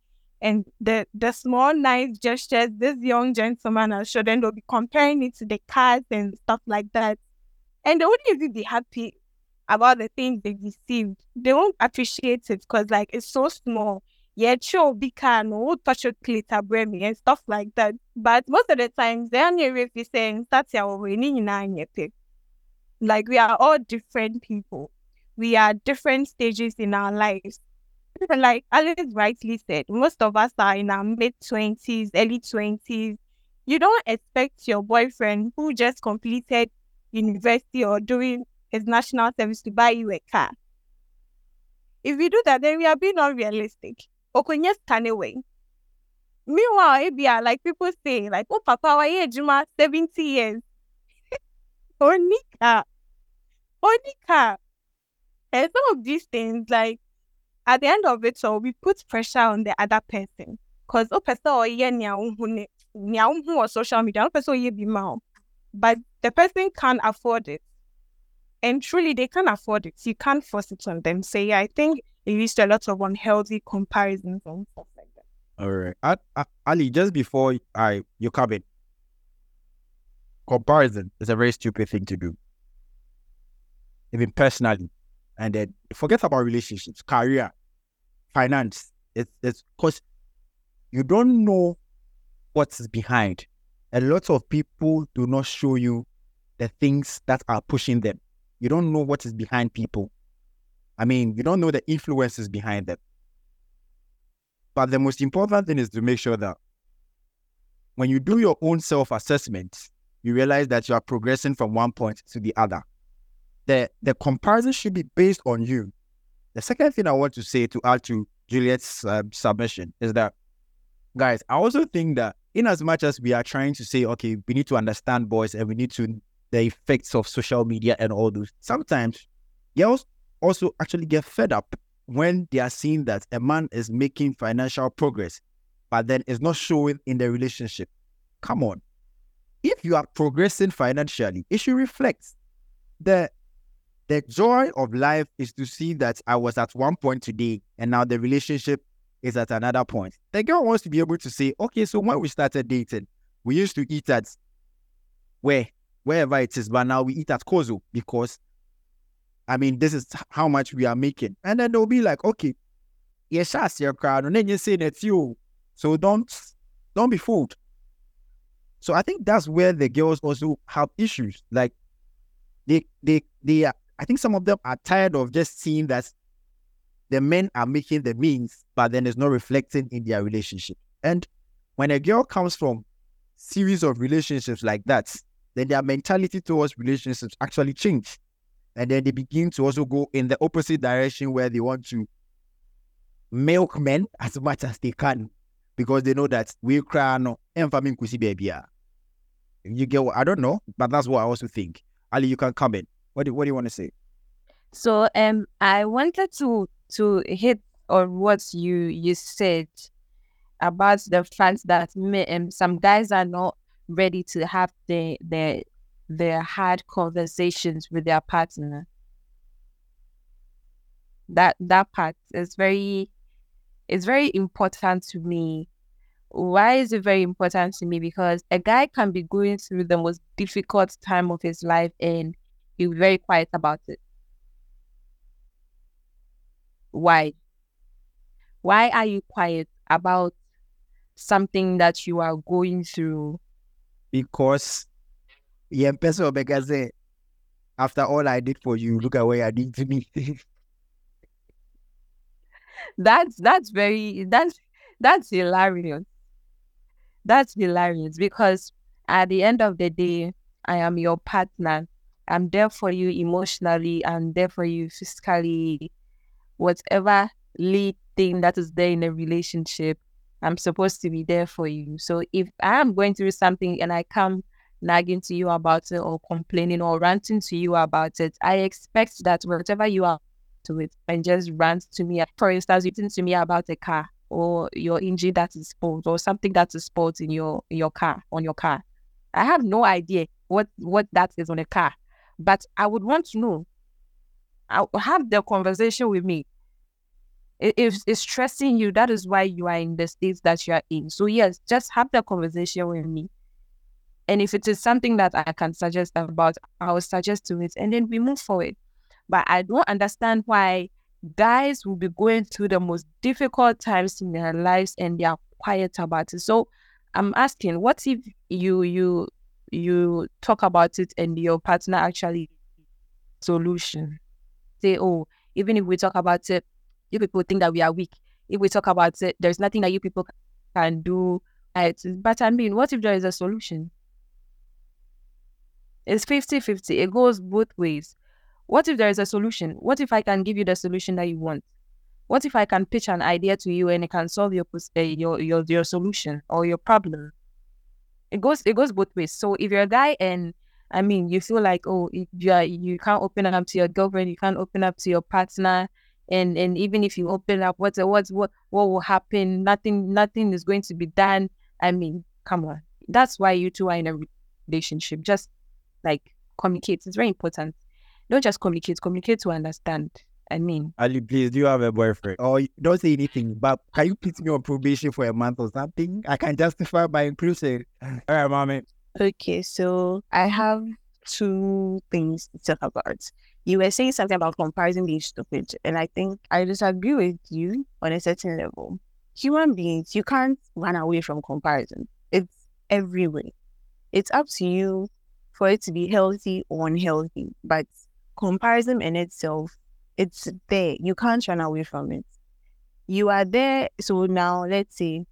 and the the small nice gestures this young gentleman has shown, and they'll be comparing it to the cars and stuff like that. And they won't even be happy about the things they received. They won't appreciate it because like it's so small. Yeah, sure, be can no touch glitter me and stuff like that. But most of the times they near if you saying that's your Like we are all different people. We are different stages in our lives like Alice rightly said, most of us are in our mid 20s, early 20s. You don't expect your boyfriend who just completed university or doing his national service to buy you a car. If we do that, then we are being unrealistic. Okunye scan away. Meanwhile, be like people say, like, oh, Papa, why Juma 70 years? Onika. Onika. And some of these things, like, at the end of it all, we put pressure on the other person. Because oh person or on social media, person. But the person can't afford it. And truly they can't afford it. You can't force it on them. So yeah, I think it leads to a lot of unhealthy comparisons and stuff like that. All right. I, I, Ali, just before I you come in, comparison is a very stupid thing to do. Even personally. And then forget about relationships, career finance. It's it's because you don't know what's behind. A lot of people do not show you the things that are pushing them. You don't know what is behind people. I mean, you don't know the influences behind them. But the most important thing is to make sure that when you do your own self assessment, you realize that you are progressing from one point to the other. The, the comparison should be based on you. The second thing I want to say to add to Juliet's uh, submission is that, guys, I also think that in as much as we are trying to say, okay, we need to understand boys and we need to the effects of social media and all those, sometimes girls also actually get fed up when they are seeing that a man is making financial progress, but then it's not showing in the relationship. Come on. If you are progressing financially, it should reflect the the joy of life is to see that I was at one point today and now the relationship is at another point. The girl wants to be able to say, okay, so when we started dating, we used to eat at where, wherever it is, but now we eat at Kozo because I mean, this is how much we are making. And then they'll be like, okay, yes, yes, your crowd, and then you say that you. So don't don't be fooled. So I think that's where the girls also have issues. Like they they they are I think some of them are tired of just seeing that the men are making the means, but then it's not reflecting in their relationship. And when a girl comes from series of relationships like that, then their mentality towards relationships actually change. And then they begin to also go in the opposite direction where they want to milk men as much as they can because they know that we cry no baby. You get what I don't know, but that's what I also think. Ali, you can comment. What do, what do you want to say? So um I wanted to to hit on what you you said about the fact that me, um, some guys are not ready to have the the their hard conversations with their partner. That that part is very it's very important to me. Why is it very important to me? Because a guy can be going through the most difficult time of his life and be very quiet about it. Why? Why are you quiet about something that you are going through? Because yeah, person because after all I did for you, look at what I did to me. that's that's very that's that's hilarious. That's hilarious because at the end of the day, I am your partner. I'm there for you emotionally. I'm there for you physically. Whatever lead thing that is there in a relationship, I'm supposed to be there for you. So if I am going through something and I come nagging to you about it or complaining or ranting to you about it, I expect that whatever you are to it and just rant to me. For instance, you to me about a car or your engine that is spoiled or something that is spoiled in your your car on your car. I have no idea what what that is on a car, but I would want to know. I have the conversation with me. If it's stressing you, that is why you are in the states that you are in. So yes, just have the conversation with me. And if it is something that I can suggest about, I will suggest to it, and then we move forward. But I don't understand why guys will be going through the most difficult times in their lives and they are quiet about it. So I'm asking, what if you you you talk about it and your partner actually solution? Say, oh, even if we talk about it, you people think that we are weak. If we talk about it, there's nothing that you people can do. But I mean, what if there is a solution? It's 50 50. It goes both ways. What if there is a solution? What if I can give you the solution that you want? What if I can pitch an idea to you and it can solve your uh, your your your solution or your problem? It goes it goes both ways. So if you're a guy and I mean you feel like oh you are, you can't open up to your girlfriend, you can't open up to your partner, and and even if you open up, what's what what what will happen? Nothing nothing is going to be done. I mean, come on. That's why you two are in a relationship. Just like communicate. It's very important. Don't just communicate, communicate to understand. I mean, Ali, please, do you have a boyfriend? Or don't say anything, but can you put me on probation for a month or something? I can justify my inclusion. All right, mommy. Okay, so I have two things to talk about. You were saying something about comparison being stupid, and I think I disagree with you on a certain level. Human beings, you can't run away from comparison. It's everywhere. It's up to you for it to be healthy or unhealthy, but comparison in itself, it's there. You can't run away from it. You are there. So now let's say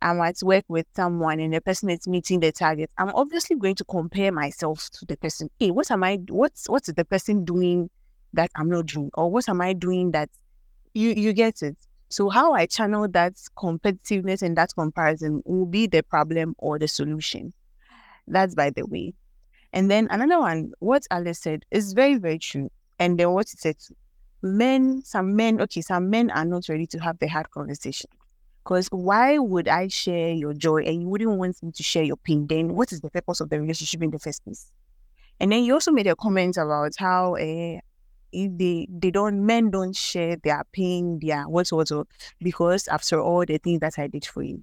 I'm at work with someone and the person is meeting the target. I'm obviously going to compare myself to the person. Hey, what am I what's what's the person doing that I'm not doing? Or what am I doing that you you get it? So how I channel that competitiveness and that comparison will be the problem or the solution. That's by the way. And then another one, what Alice said is very, very true. And then what he said, men, some men, okay, some men are not ready to have the hard conversation. Because why would I share your joy and you wouldn't want me to share your pain? Then what is the purpose of the relationship in the first place? And then you also made a comment about how uh, they they don't men don't share their pain, their what what what because after all the things that I did for you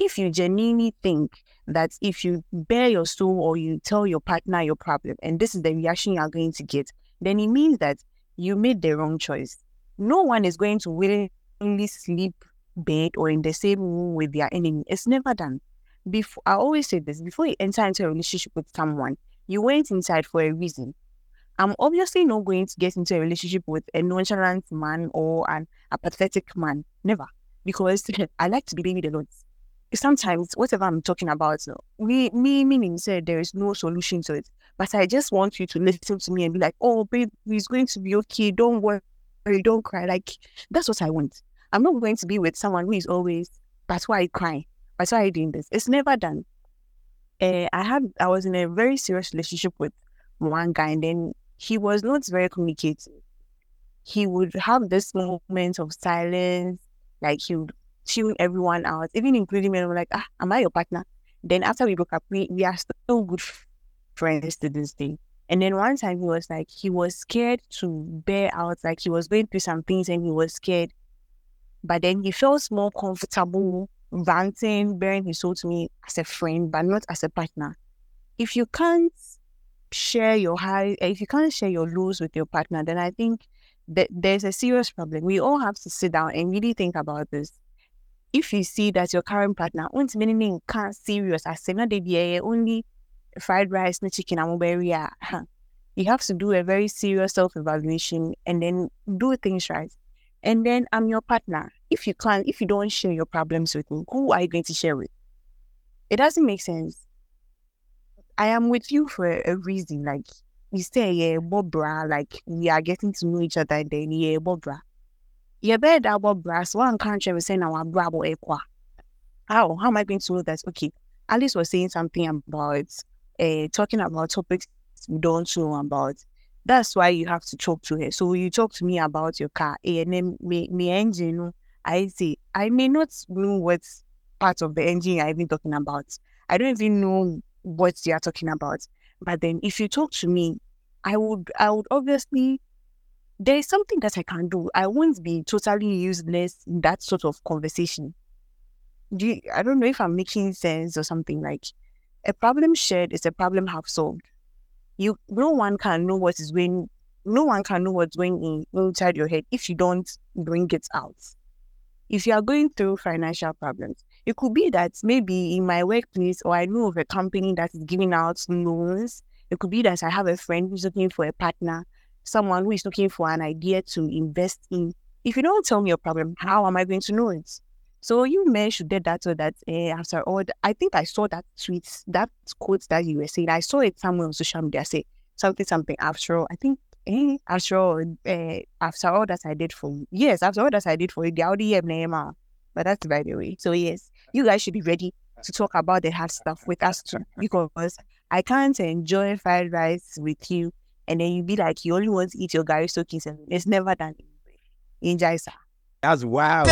if you genuinely think that if you bare your soul or you tell your partner your problem and this is the reaction you are going to get, then it means that you made the wrong choice. No one is going to willingly sleep bed or in the same room with their enemy. It's never done. Before I always say this, before you enter into a relationship with someone, you went inside for a reason. I'm obviously not going to get into a relationship with a nonchalant man or an apathetic man. Never. Because I like to believe in the Lord sometimes whatever I'm talking about, me, me meaning said there is no solution to it. But I just want you to listen to me and be like, oh, babe, it's going to be okay. Don't worry. Don't cry. Like, that's what I want. I'm not going to be with someone who is always, that's why I cry. That's why I doing this. It's never done. Uh, I had, I was in a very serious relationship with one guy and then he was not very communicative. he would have this moment of silence, like he would tune everyone out, even including me. I'm like, ah, am I your partner? Then after we broke up, we, we are still good friends to this day. And then one time he was like, he was scared to bear out, like he was going through some things and he was scared. But then he felt more comfortable ranting, bearing his soul to me as a friend, but not as a partner. If you can't share your high, if you can't share your lows with your partner, then I think that there's a serious problem. We all have to sit down and really think about this. If you see that your current partner wants meaning can't serious as only fried rice, no chicken, and area, uh, you have to do a very serious self evaluation and then do things right. And then I'm your partner. If you can't, if you don't share your problems with me, who are you going to share with? It doesn't make sense. I am with you for a, reason. Like we say, yeah, Bobra, like we are getting to know each other, and then yeah, Bobra. Yeah, bed Bobra. So one country was saying our bravo equa. How? How am I going to know that? Okay. Alice was saying something about uh, talking about topics we don't know about. That's why you have to talk to her. So you talk to me about your car, and then me, me engine, I say, I may not know what part of the engine you're even talking about. I don't even know what you are talking about. But then if you talk to me, I would I would obviously there is something that I can do. I won't be totally useless in that sort of conversation. Do you, I don't know if I'm making sense or something like a problem shared is a problem half solved you no one can know what is going no one can know what's going in inside your head if you don't bring it out. If you are going through financial problems, it could be that maybe in my workplace or I know of a company that is giving out loans. It could be that I have a friend who's looking for a partner, someone who is looking for an idea to invest in. If you don't tell me your problem, how am I going to know it? So you mentioned that so that uh, after all, I think I saw that tweet, that quote that you were saying. I saw it somewhere on social media. Say something, something. After all, I think eh, after all, uh, after all that I did for you, yes, after all that I did for you, the Audi name, but that's by the way. So yes, you guys should be ready to talk about the hard stuff with us too, because I can't enjoy fried rice with you, and then you be like you only want to eat your Gary Soakins, and it's never done. Enjoy, sir. That's wow.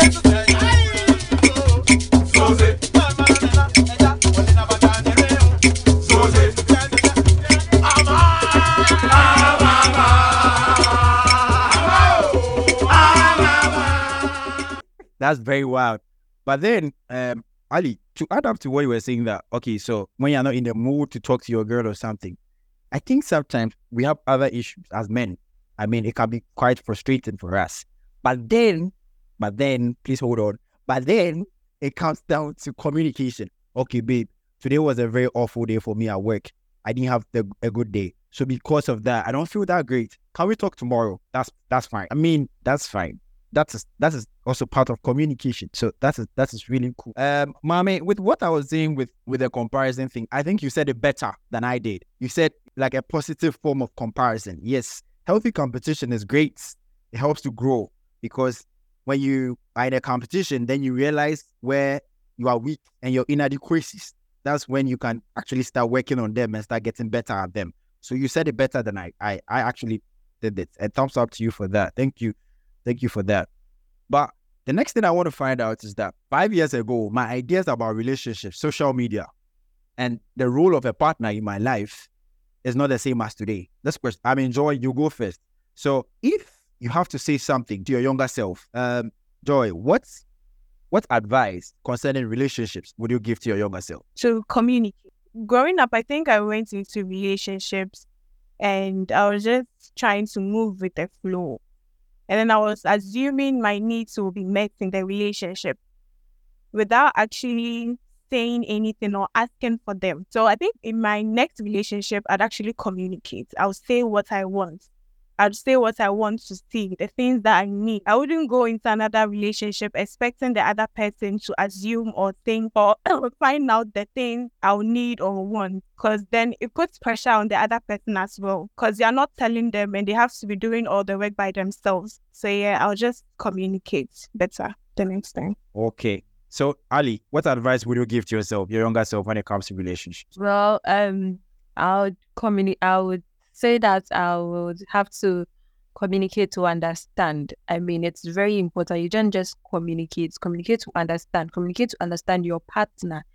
That's very wild. But then, um, Ali, to add up to what you were saying that, okay, so when you're not in the mood to talk to your girl or something, I think sometimes we have other issues as men. I mean, it can be quite frustrating for us. But then, but then, please hold on. But then it comes down to communication. Okay, babe, today was a very awful day for me at work. I didn't have the, a good day. So because of that, I don't feel that great. Can we talk tomorrow? That's that's fine. I mean, that's fine. That's that is also part of communication. So that's that is really cool. Um, mommy, with what I was saying with with the comparison thing, I think you said it better than I did. You said like a positive form of comparison. Yes, healthy competition is great. It helps to grow because when you are in a competition, then you realize where you are weak and your inadequacies. That's when you can actually start working on them and start getting better at them. So you said it better than I. I, I actually did it. A thumbs up to you for that. Thank you. Thank you for that. But the next thing I want to find out is that five years ago, my ideas about relationships, social media, and the role of a partner in my life is not the same as today. This question, I'm enjoying, you go first. So if you have to say something to your younger self. Um, Joy, what's what advice concerning relationships would you give to your younger self? To communicate. Growing up, I think I went into relationships and I was just trying to move with the flow. And then I was assuming my needs will be met in the relationship without actually saying anything or asking for them. So I think in my next relationship, I'd actually communicate. I'll say what I want. I'd say what I want to see, the things that I need. I wouldn't go into another relationship expecting the other person to assume or think or find out the things I'll need or want. Because then it puts pressure on the other person as well. Because you're not telling them and they have to be doing all the work by themselves. So yeah, I'll just communicate better the next time. Okay. So Ali, what advice would you give to yourself, your younger self, when it comes to relationships? Well, um, I would communicate. I would say that I would have to communicate to understand. I mean, it's very important. You don't just communicate, communicate to understand, communicate to understand your partner.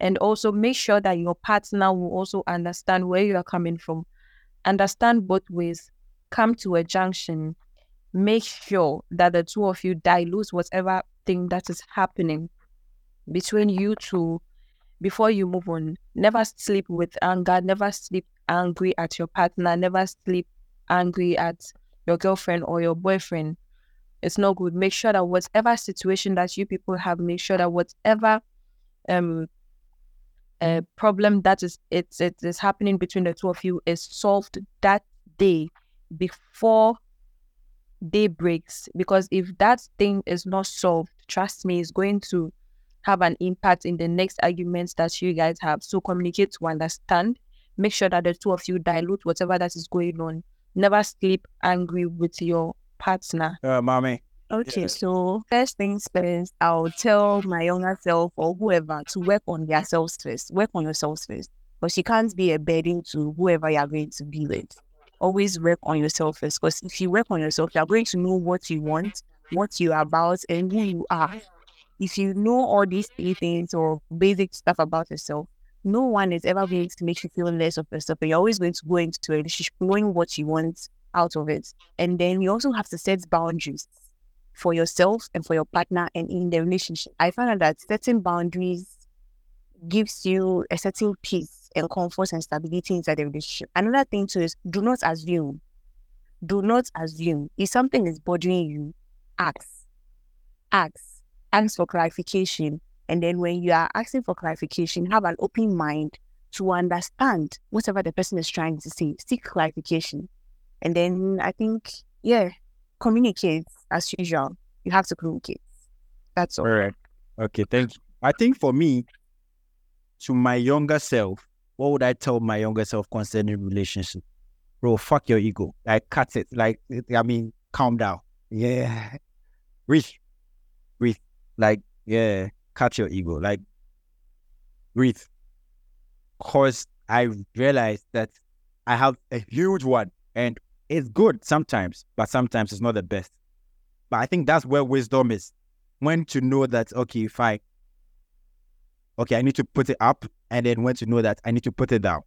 And also make sure that your partner will also understand where you are coming from. Understand both ways. Come to a junction. Make sure that the two of you dilute whatever thing that is happening between you two before you move on. Never sleep with anger. Never sleep angry at your partner. Never sleep angry at your girlfriend or your boyfriend. It's not good. Make sure that whatever situation that you people have, make sure that whatever um uh, problem that is it's it is happening between the two of you is solved that day before day breaks. Because if that thing is not solved, trust me, it's going to have an impact in the next arguments that you guys have. So communicate to understand. Make sure that the two of you dilute whatever that is going on. Never sleep angry with your partner. Uh, mommy. Okay, so first things first, I'll tell my younger self or whoever to work on themselves first. Work on yourselves first. Because you can't be a burden to whoever you're going to be with. Always work on yourself first. Because if you work on yourself, you're going to know what you want, what you're about, and who you are. If you know all these three things or basic stuff about yourself, no one is ever going to make you feel less of yourself. But you're always going to go into a relationship knowing what you want out of it. And then you also have to set boundaries for yourself and for your partner and in the relationship. I found out that setting boundaries gives you a certain peace and comfort and stability inside the relationship. Another thing too is do not assume. Do not assume. If something is bothering you, ask. Ask. Ask for clarification. And then when you are asking for clarification, have an open mind to understand whatever the person is trying to say. Seek clarification. And then I think, yeah, communicate as usual. You have to communicate. That's all. All right. Okay, thank you. I think for me, to my younger self, what would I tell my younger self concerning relationship? Bro, fuck your ego. Like, cut it. Like, I mean, calm down. Yeah. Breathe. Breathe. Like, yeah, cut your ego. Like, breathe. Because I realized that I have a huge one and it's good sometimes, but sometimes it's not the best. But I think that's where wisdom is. When to know that, okay, if I, okay, I need to put it up, and then when to know that I need to put it down.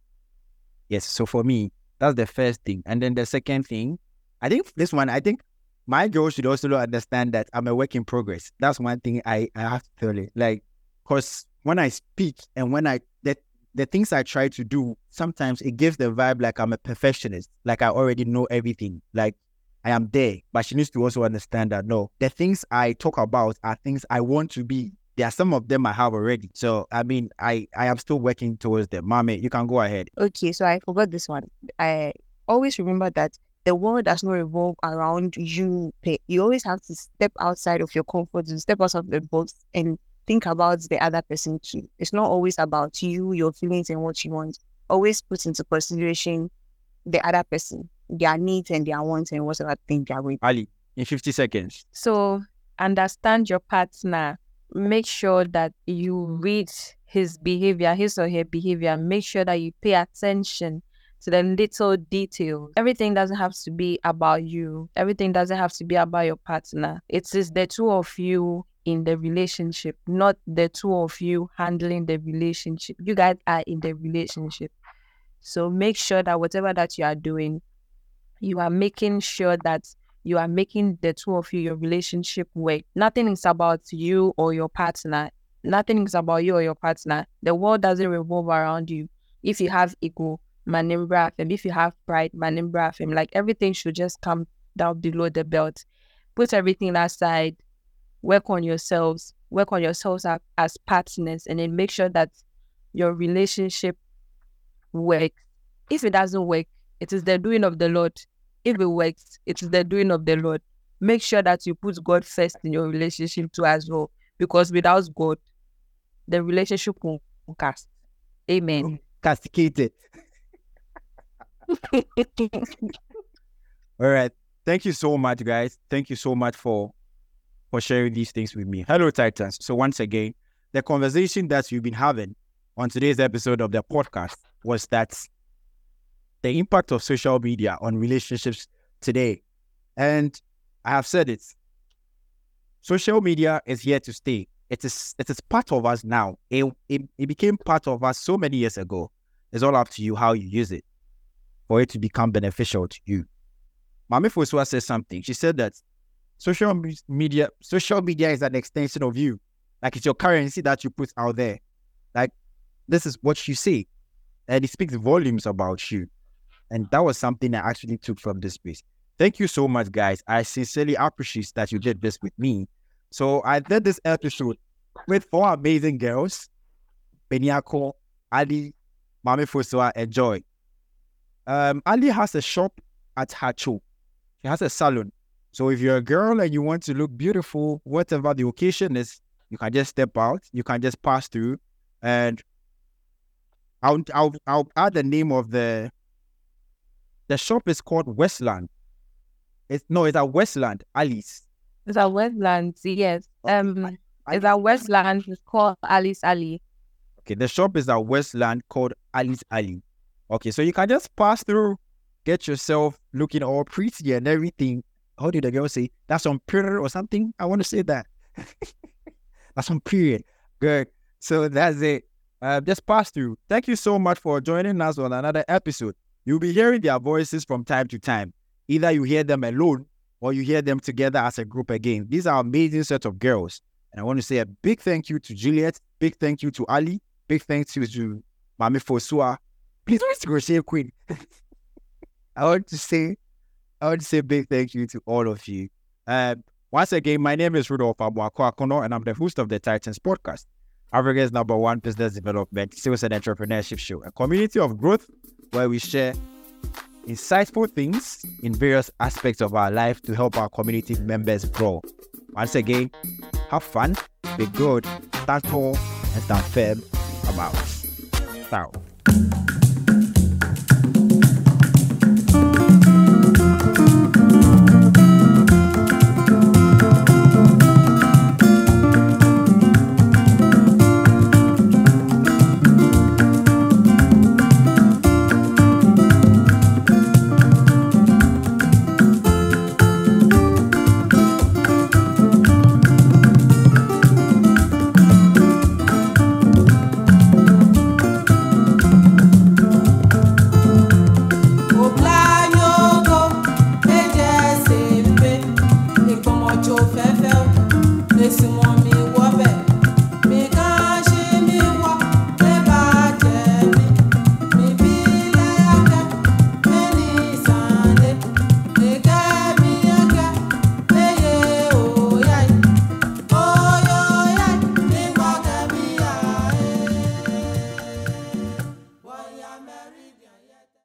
Yes. So for me, that's the first thing. And then the second thing, I think this one, I think my girl should also understand that I'm a work in progress. That's one thing I, I have to tell it. Like, because when I speak and when I, the, the things I try to do, sometimes it gives the vibe like I'm a perfectionist, like I already know everything. Like, I am there, but she needs to also understand that no, the things I talk about are things I want to be. There are some of them I have already. So I mean, I I am still working towards them. Mommy, you can go ahead. Okay, so I forgot this one. I always remember that the world does not revolve around you. You always have to step outside of your comfort zone, step outside of the box, and think about the other person too. It's not always about you, your feelings, and what you want. Always put into consideration the other person, their needs and their wants, and whatever thing they are going. Ali, in 50 seconds. So understand your partner. Make sure that you read his behavior, his or her behavior. Make sure that you pay attention to the little details. Everything doesn't have to be about you. Everything doesn't have to be about your partner. It is the two of you in the relationship, not the two of you handling the relationship. You guys are in the relationship. So make sure that whatever that you are doing, you are making sure that you are making the two of you your relationship work. Nothing is about you or your partner. Nothing is about you or your partner. The world doesn't revolve around you. If you have ego, manimbra FM. If you have pride, manimbra FM. Like everything should just come down below the belt. Put everything aside. Work on yourselves. Work on yourselves as, as partners, and then make sure that your relationship works. If it doesn't work, it is the doing of the Lord if it works, it is the doing of the Lord. Make sure that you put God first in your relationship too as well. Because without God, the relationship won't cast. Amen. Castigated. All right. Thank you so much, guys. Thank you so much for for sharing these things with me. Hello, Titans. So once again, the conversation that you've been having on today's episode of the podcast was that the impact of social media on relationships today And I have said it. Social media is here to stay. It is it is part of us now. It, it, it became part of us so many years ago. It's all up to you how you use it for it to become beneficial to you. Mami Fosua said something. She said that social media social media is an extension of you. Like it's your currency that you put out there. Like this is what you see. And it speaks volumes about you. And that was something I actually took from this space. Thank you so much, guys. I sincerely appreciate that you did this with me. So I did this episode with four amazing girls, Beniako, Ali, Mami Fosua, and Joy. Um, Ali has a shop at Haatso. She has a salon. So if you're a girl and you want to look beautiful, whatever the occasion is, you can just step out. You can just pass through, and I'll I'll I'll add the name of the the shop is called Westland. It's no, it's at Westland, Alice. It's at Westland, yes. Um, it's at Westland. It's called Alice Ali. Okay, the shop is at Westland called Alice Ali. Okay, so you can just pass through, get yourself looking all pretty and everything. How did the girl say? That's on period or something? I want to say that. That's on period. Good. So that's it. Uh, just pass through. Thank you so much for joining us on another episode. You'll be hearing their voices from time to time. Either you hear them alone or you hear them together as a group again. These are amazing set of girls. And I want to say a big thank you to Juliet, big thank you to Ali, big thank you to Mami Fosua, Peace the crochet queen? I want to say, I want to say big thank you to all of you. Uh, once again, my name is Rudolph Abuako and I'm the host of the Titans podcast, Africa's number one business development, sales and entrepreneurship show, a community of growth where we share insightful things in various aspects of our life to help our community members grow. Once again, have fun, be good, stand tall, and stand firm about. Ciao.